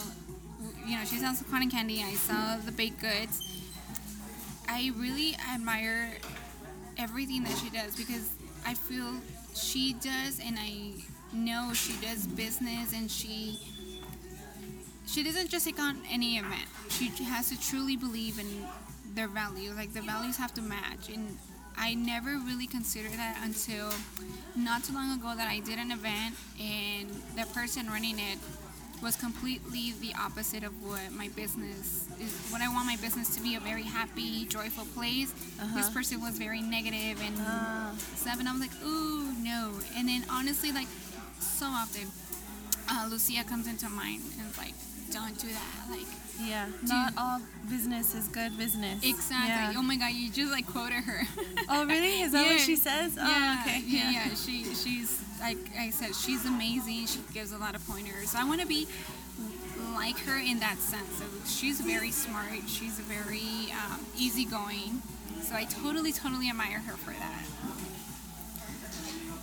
Speaker 2: you know she sells cotton candy. I sell the baked goods. I really admire everything that she does because I feel she does, and I know she does business, and she she doesn't just take on any event. She has to truly believe in their values. Like the values have to match. And I never really considered that until not too long ago that I did an event and the person running it was completely the opposite of what my business is what I want my business to be a very happy, joyful place. This
Speaker 1: Uh-huh.
Speaker 2: person was very negative and
Speaker 1: Ah.
Speaker 2: stuff and I was like, ooh no. And then honestly like so often uh, Lucia comes into mind and it's like, don't do that. Like
Speaker 1: Yeah, not all business is good business.
Speaker 2: exactly.
Speaker 1: Yeah.
Speaker 2: Oh my god, you just like quoted her.
Speaker 1: Oh, really? Is that what she says? Oh,
Speaker 2: yeah,
Speaker 1: okay.
Speaker 2: yeah, yeah. She she's like I said, she's amazing. She gives a lot of pointers. I want to be like her in that sense. So she's very smart. She's very um, easygoing. So I totally, totally admire her for that.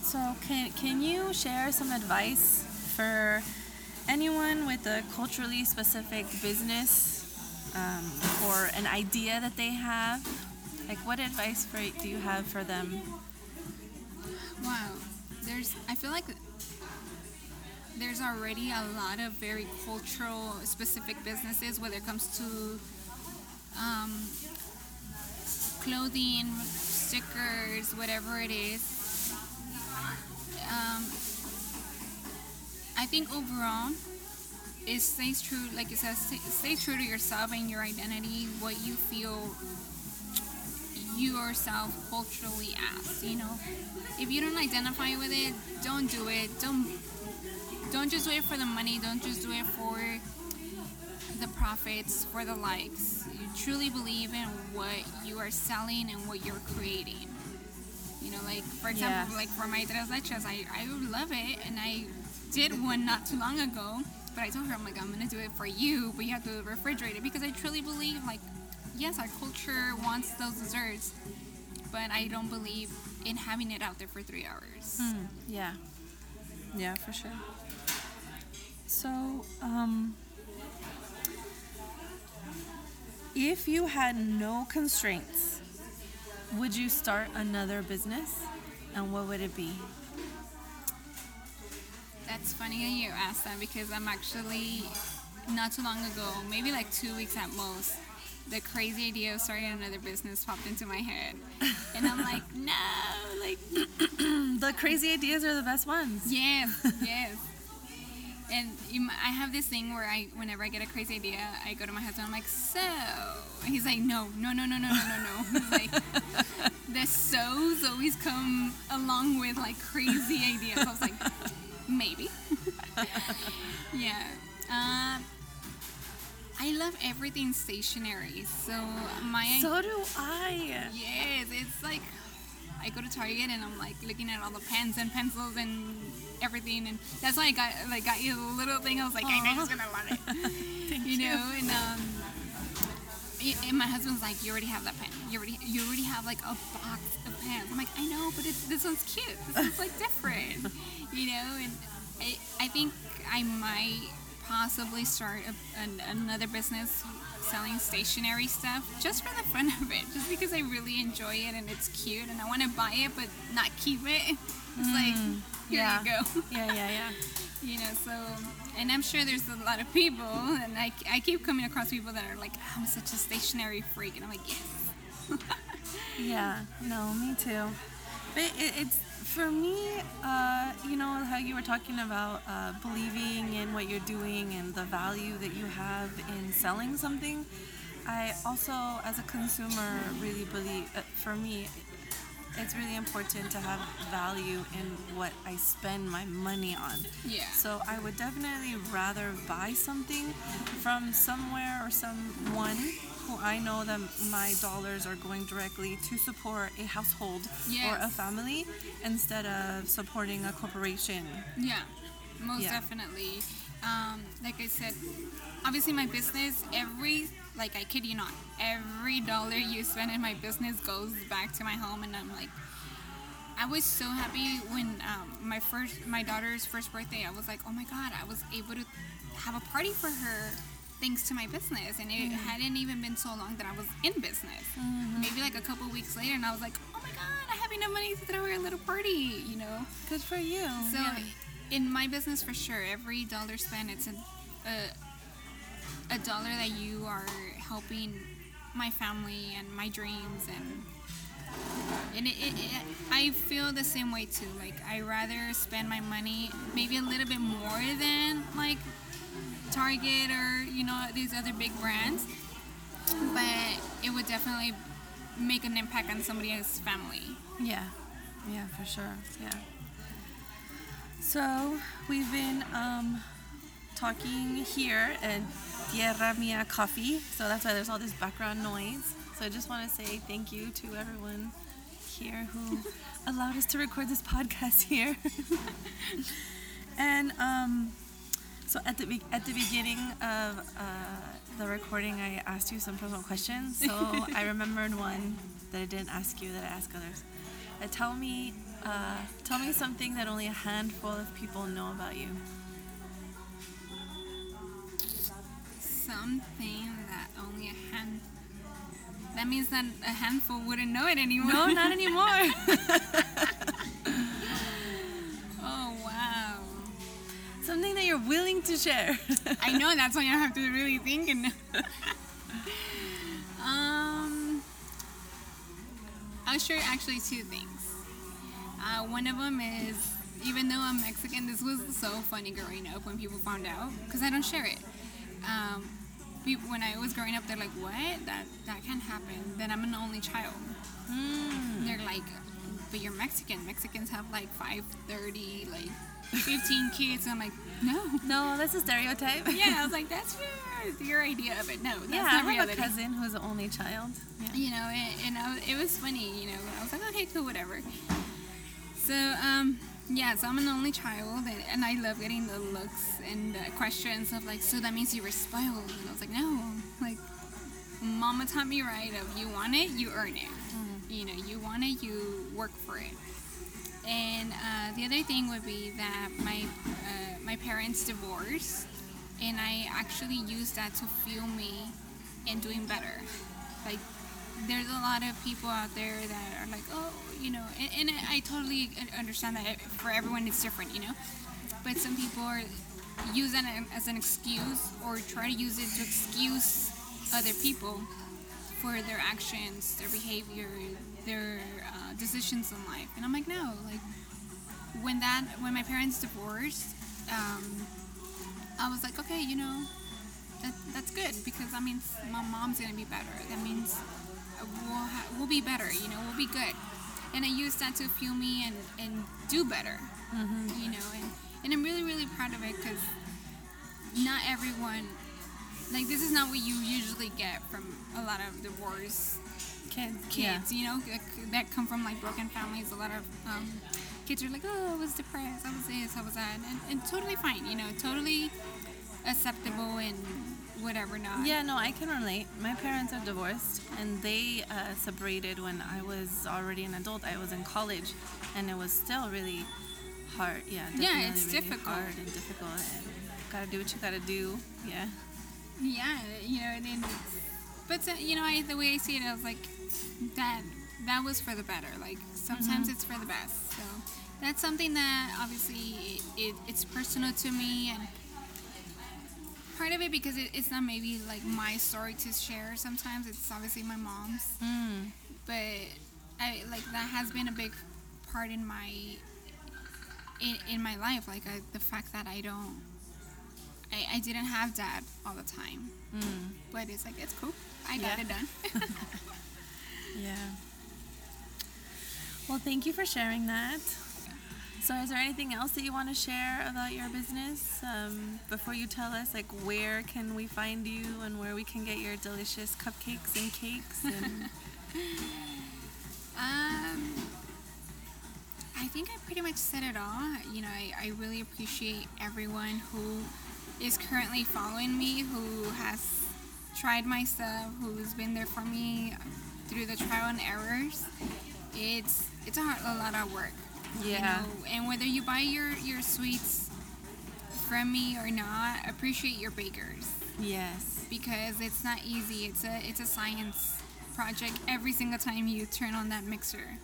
Speaker 1: So, can, can you share some advice for anyone with a culturally specific business um, or an idea that they have? Like, what advice for, do you have for them?
Speaker 2: Wow. There's I feel like there's already a lot of very cultural specific businesses whether it comes to um, clothing, stickers, whatever it is. Um, I think overall it stays true like it says stay, true to yourself and your identity, what you feel yourself culturally as, you know. If you don't identify with it, don't do it. Don't don't just do it for the money, don't just do it for the profits, for the likes. You truly believe in what you are selling and what you're creating. You know, like for example,
Speaker 1: Yeah.
Speaker 2: like for my tres leches, I, I love it and I did one not too long ago. But I told her, I'm like, I'm gonna do it for you, but you have to refrigerate it because I truly believe, like, yes, our culture wants those desserts, but I don't believe in having it out there for three hours.
Speaker 1: Hmm, yeah. Yeah, for sure. So, um, if you had no constraints, would you start another business? And what would it be?
Speaker 2: That's funny that you asked that because I'm actually not too long ago, maybe like two weeks at most, the crazy idea of starting another business popped into my head, and I'm like, (laughs) no, like (clears throat)
Speaker 1: The crazy ideas are the best ones.
Speaker 2: yes, (laughs) yes. And I have this thing where I, whenever I get a crazy idea, I go to my husband. I'm like, so, and he's like, no, no, no, no, no, no, no, no. Like, (laughs) the so's always come along with like crazy ideas. I was like, maybe. (laughs) yeah. Um, I love everything stationary. So my
Speaker 1: So do I.
Speaker 2: yes, it's like I go to Target and I'm like looking at all the pens and pencils and everything, and that's why I got like got you a little thing. I was like, I know you're gonna love it, (laughs) you know. And um, and my husband's like, you already have that pen. You already you already have like a box of pens. I'm like, I know, but it's, this one's cute. This is like different, (laughs) you know. And I I think I might possibly start a, an, another business selling stationery stuff just for the fun of it, just because I really enjoy it and it's cute and I want to buy it but not keep it. It's like mm, here
Speaker 1: yeah.
Speaker 2: you go.
Speaker 1: Yeah, yeah, yeah. (laughs)
Speaker 2: you know, so and I'm sure there's a lot of people and I, I keep coming across people that are like, I'm such a stationary freak and I'm like, yes. (laughs)
Speaker 1: Yeah, no, me too. But it, it's for me, uh, you know, how you were talking about uh, believing in what you're doing and the value that you have in selling something. I also, as a consumer, really believe, uh, for me, it's really important to have value in what I spend my money on.
Speaker 2: Yeah.
Speaker 1: So I would definitely rather buy something from somewhere or someone who I know that my dollars are going directly to support a household or a family instead of supporting a corporation.
Speaker 2: Yeah, most
Speaker 1: Yeah.
Speaker 2: definitely. Um, like I said, obviously my business, every like I kid you not, every dollar you spend in my business goes back to my home, and I'm like, I was so happy when um, my first, my daughter's first birthday. I was like, oh my god, I was able to have a party for her. Thanks to my business, and it hadn't even been so long that I was in business. Maybe like a couple weeks later, and I was like, "Oh my god, I have enough money to throw her a little party," you know.
Speaker 1: Good for you.
Speaker 2: So
Speaker 1: yeah.
Speaker 2: in my business, for sure, every dollar spent, it's a, a, a dollar that you are helping my family and my dreams and and it, it, it, I feel the same way too. Like I rather spend my money maybe a little bit more than like Target or you know these other big brands, but it would definitely make an impact on somebody's family.
Speaker 1: Yeah, yeah, for sure. Yeah. So we've been um, talking here at Tierra Mia Coffee, so that's why there's all this background noise. So I just want to say thank you to everyone here who (laughs) allowed us to record this podcast here. (laughs) and um, so at the be- at the beginning of uh, the recording, I asked you some personal questions. So (laughs) I remembered one that I didn't ask you that I asked others. Uh, tell me, uh, tell me something that only a handful of people know about you.
Speaker 2: Something that only a hand. That means that a handful wouldn't know it anymore.
Speaker 1: No, not anymore. (laughs)
Speaker 2: oh wow.
Speaker 1: something that you're willing to share. (laughs)
Speaker 2: I know that's why I have to really think and. (laughs) um, I'll share actually two things. Uh, one of them is even though I'm Mexican, this was so funny growing up when people found out because I don't share it. Um, people, when I was growing up, they're like, "What? That that can't happen." Then I'm an only child. They're like, "But you're Mexican. Mexicans have like five, thirty, like 15 (laughs) kids." And I'm like, "No."
Speaker 1: no, that's a stereotype.
Speaker 2: Yeah, I was (laughs) like, "That's your your idea of it." No, that's
Speaker 1: yeah,
Speaker 2: not
Speaker 1: I have
Speaker 2: reality.
Speaker 1: a cousin who's the only child. Yeah.
Speaker 2: You know, and, and I, was- it was funny. You know, I was like, "Okay, cool, whatever." So, um, yeah, so I'm an only child, and, and I love getting the looks and uh, questions of like, "So that means you were spoiled?" And I was like, "No, like, Mama taught me right. Of you want it, you earn it. You know, you want it, you work for it." And uh, the other thing would be that my uh, my parents divorced, and I actually used that to fuel me in doing better. Like, there's a lot of people out there that are like, oh, you know, and, and I totally understand that for everyone it's different, you know. But some people are use that as an excuse or try to use it to excuse other people for their actions, their behavior, their uh, decisions in life. And I'm like, no, like when that when my parents divorced, um, I was like, okay, you know, that, that's good because that means my mom's gonna be better. That means we'll ha- we'll be better. You know, we'll be good. And I use that to fuel me and, and do better. You know, and, and I'm really really proud of it because not everyone like this is not what you usually get from a lot of divorce
Speaker 1: Kids.
Speaker 2: kids, you know, that, that come from like broken families. A lot of um, kids are like, oh, I was depressed, I was this, I was that, and, and totally fine, you know, totally acceptable and whatever not.
Speaker 1: Yeah, no, I can relate. My parents are divorced, and they uh, separated when I was already an adult. I was in college, and it was still really hard. Yeah,
Speaker 2: Yeah, it's
Speaker 1: really
Speaker 2: difficult.
Speaker 1: hard and difficult, and gotta do what you gotta do. Yeah.
Speaker 2: Yeah, you know, and then, but uh, you know, I, the way I see it, I was like, that that was for the better. Like sometimes it's for the best. So that's something that obviously it, it, it's personal to me, and part of it because it, it's not maybe like my story to share. Sometimes it's obviously my mom's,
Speaker 1: Mm.
Speaker 2: but I like that has been a big part in my in, in my life. Like I, the fact that I don't. I, I didn't have dad all the time
Speaker 1: Mm.
Speaker 2: but it's like it's cool. I got
Speaker 1: Yeah.
Speaker 2: it done. (laughs) (laughs)
Speaker 1: Yeah. Well, thank you for sharing that. So, is there anything else that you want to share about your business um, before you tell us, like, where can we find you and where we can get your delicious cupcakes and cakes? And (laughs)
Speaker 2: um, I think I pretty much said it all. You know, I, I really appreciate everyone who is currently following me, who has tried my stuff, who's been there for me through the trial and errors. It's it's a, a lot of work. You
Speaker 1: Yeah.
Speaker 2: know, and whether you buy your your sweets from me or not, appreciate your bakers.
Speaker 1: yes.
Speaker 2: because it's not easy. It's a it's a science project every single time you turn on that mixer.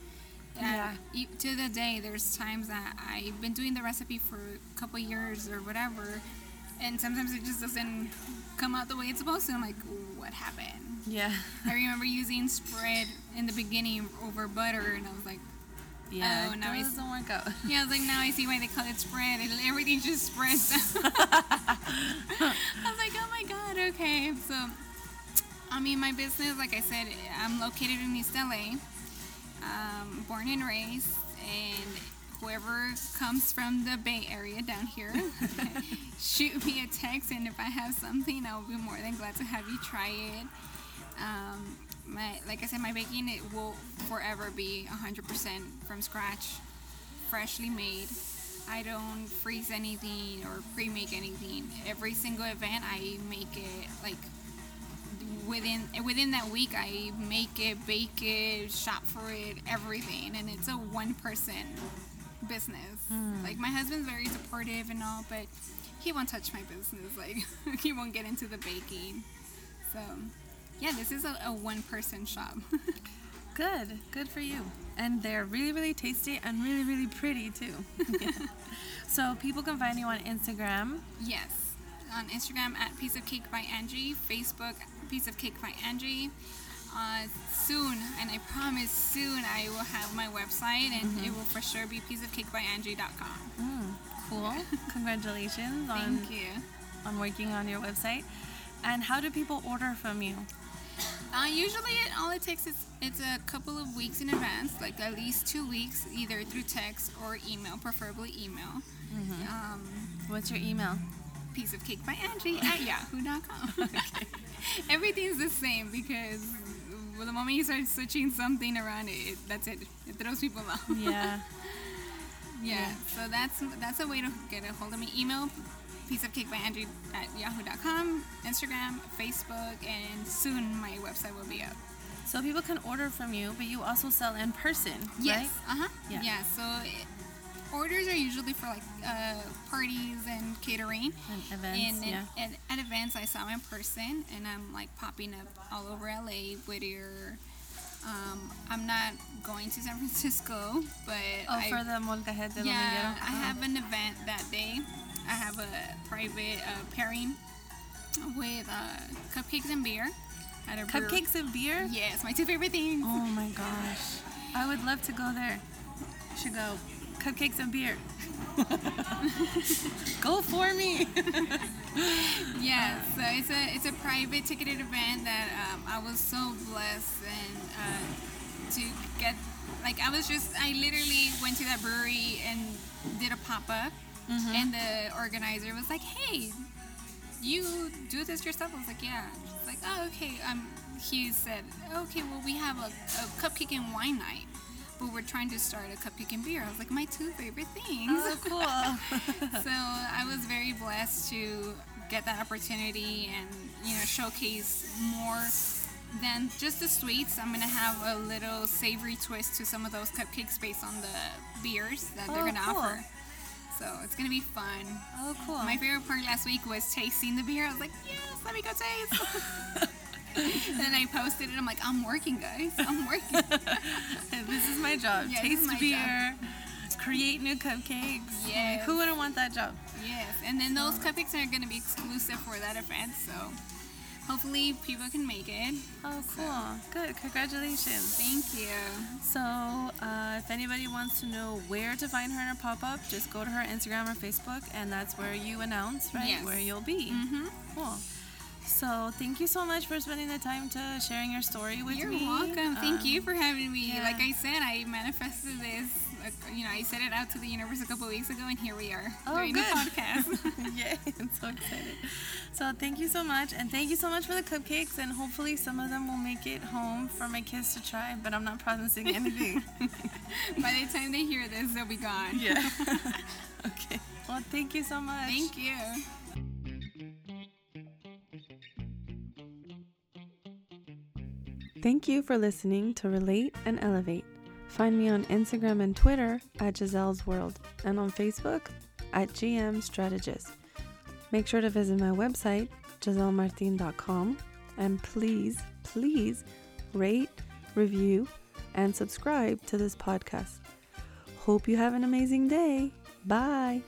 Speaker 2: Uh,
Speaker 1: Yeah.
Speaker 2: to the day, there's times that I've been doing the recipe for a couple years or whatever, and sometimes it just doesn't come out the way it's supposed to. I'm like, what happened?
Speaker 1: Yeah.
Speaker 2: I remember using spread in the beginning over butter, and I was like,
Speaker 1: Yeah.
Speaker 2: Oh,
Speaker 1: it
Speaker 2: now I s-
Speaker 1: doesn't work out. (laughs)
Speaker 2: yeah, I was like, now I see why they call it spread. And everything just spreads. (laughs) I was like, oh my god, okay. So, I mean, my business, like I said, I'm located in East LA, um, born and raised, and whoever comes from the Bay Area down here, (laughs) shoot me a text, and if I have something, I'll be more than glad to have you try it. Um, my, like I said, my baking it will forever be 100% from scratch, freshly made. I don't freeze anything or pre-make anything. Every single event, I make it like within within that week. I make it, bake it, shop for it, everything, and it's a one-person business. Hmm. Like my husband's very supportive and all, but he won't touch my business. (laughs) Like he won't get into the baking. So yeah, this is a, a one-person shop. (laughs)
Speaker 1: Good. Good for you. And they're really, really tasty and really, really pretty too. (laughs) (laughs) so people can find you on Instagram.
Speaker 2: Yes. On Instagram at Piece of Cake by Angie, Facebook Piece of Cake by Angie. Uh, soon, and I promise soon, I will have my website, and it will for sure be piece of cake pieceofcakeByAngie.com.
Speaker 1: Mm, cool. Congratulations on,
Speaker 2: Thank you.
Speaker 1: on working on your website. And how do people order from you?
Speaker 2: Uh, usually, it, all it takes is it's a couple of weeks in advance, like at least two weeks, either through text or email, preferably email. Um,
Speaker 1: What's your email?
Speaker 2: piece of cake by Angie at yahoo.com. (laughs) (laughs) Everything's the same because the moment you start switching something around, it, it that's it. It throws people off.
Speaker 1: Yeah. (laughs)
Speaker 2: yeah. So that's that's a way to get a hold of me. Email piece of cake by Angie at yahoo.com, Instagram, Facebook, and soon my website will be up.
Speaker 1: So people can order from you, but you also sell in person,
Speaker 2: Yes. Uh huh.
Speaker 1: Yeah.
Speaker 2: Yeah. So it, orders are usually for like uh, parties and catering.
Speaker 1: And events.
Speaker 2: and
Speaker 1: yeah.
Speaker 2: at, at events, I saw him in person, and I'm like popping up all over LA, Whittier. Um, I'm not going to San (laughs) Francisco, but
Speaker 1: Oh,
Speaker 2: I,
Speaker 1: for the molcajete
Speaker 2: yeah? I have an event that day. I have a private uh, pairing with uh, cupcakes and beer at a.
Speaker 1: Cupcakes and beer?
Speaker 2: Yes, my two favorite things.
Speaker 1: Oh my gosh. I would love to go there. Should go. Cupcakes and beer. (laughs) go for me. (laughs)
Speaker 2: Yeah, so it's a it's a private ticketed event that um, I was so blessed and uh, to get like I was just I literally went to that brewery and did a pop up, and the organizer was like, "Hey, you do this yourself?" I was like, "Yeah." She's like, "Oh, okay. Um, he said, okay, well, we have a, a cupcake and wine night, but we're trying to start a cupcake and beer. I was like, my two favorite things.
Speaker 1: Oh, cool. (laughs)
Speaker 2: so I was very blessed to get that opportunity and you know showcase more than just the sweets. I'm gonna have a little savory twist to some of those cupcakes based on the beers that they're
Speaker 1: Oh,
Speaker 2: gonna
Speaker 1: cool.
Speaker 2: offer. So it's gonna be fun.
Speaker 1: oh, cool.
Speaker 2: My favorite part last week was tasting the beer. I was like, yes, let me go taste. (laughs) and then I posted it. I'm like, I'm working, guys. I'm working. (laughs)
Speaker 1: this is my job.
Speaker 2: Yeah,
Speaker 1: Taste
Speaker 2: my
Speaker 1: beer, create new cupcakes.
Speaker 2: Yes.
Speaker 1: Who wouldn't want that job?
Speaker 2: yes. And then those cupcakes are gonna be exclusive for that event. So hopefully people can make it.
Speaker 1: Oh, cool. Good. Congratulations.
Speaker 2: Thank you.
Speaker 1: So, uh, if anybody wants to know where to find her in her pop up, just go to her Instagram or Facebook, and that's where you announce, right?
Speaker 2: Yes.
Speaker 1: Where you'll be.
Speaker 2: Mm-hmm.
Speaker 1: Cool. So, thank you so much for spending the time to sharing your story with me.
Speaker 2: You're welcome. Thank
Speaker 1: Um,
Speaker 2: you for having me.
Speaker 1: yeah.
Speaker 2: Like I said, I manifested this. You know, I set it out to the universe a couple weeks ago, and here we are
Speaker 1: Oh,
Speaker 2: doing
Speaker 1: good.
Speaker 2: the podcast. (laughs) (laughs)
Speaker 1: Yay, I'm so excited. So, thank you so much. And thank you so much for the cupcakes. And hopefully, some of them will make it home for my kids to try, but I'm not promising anything. (laughs)
Speaker 2: By the time they hear this, they'll be gone.
Speaker 1: yeah. okay. Well, thank you so much.
Speaker 2: Thank you.
Speaker 1: Thank you for listening to Relate and Elevate. Find me on Instagram and Twitter at Giselle's World and on Facebook at GM Strategist. Make sure to visit my website, gisellemartin.com, and please, please rate, review, and subscribe to this podcast. Hope you have an amazing day. Bye.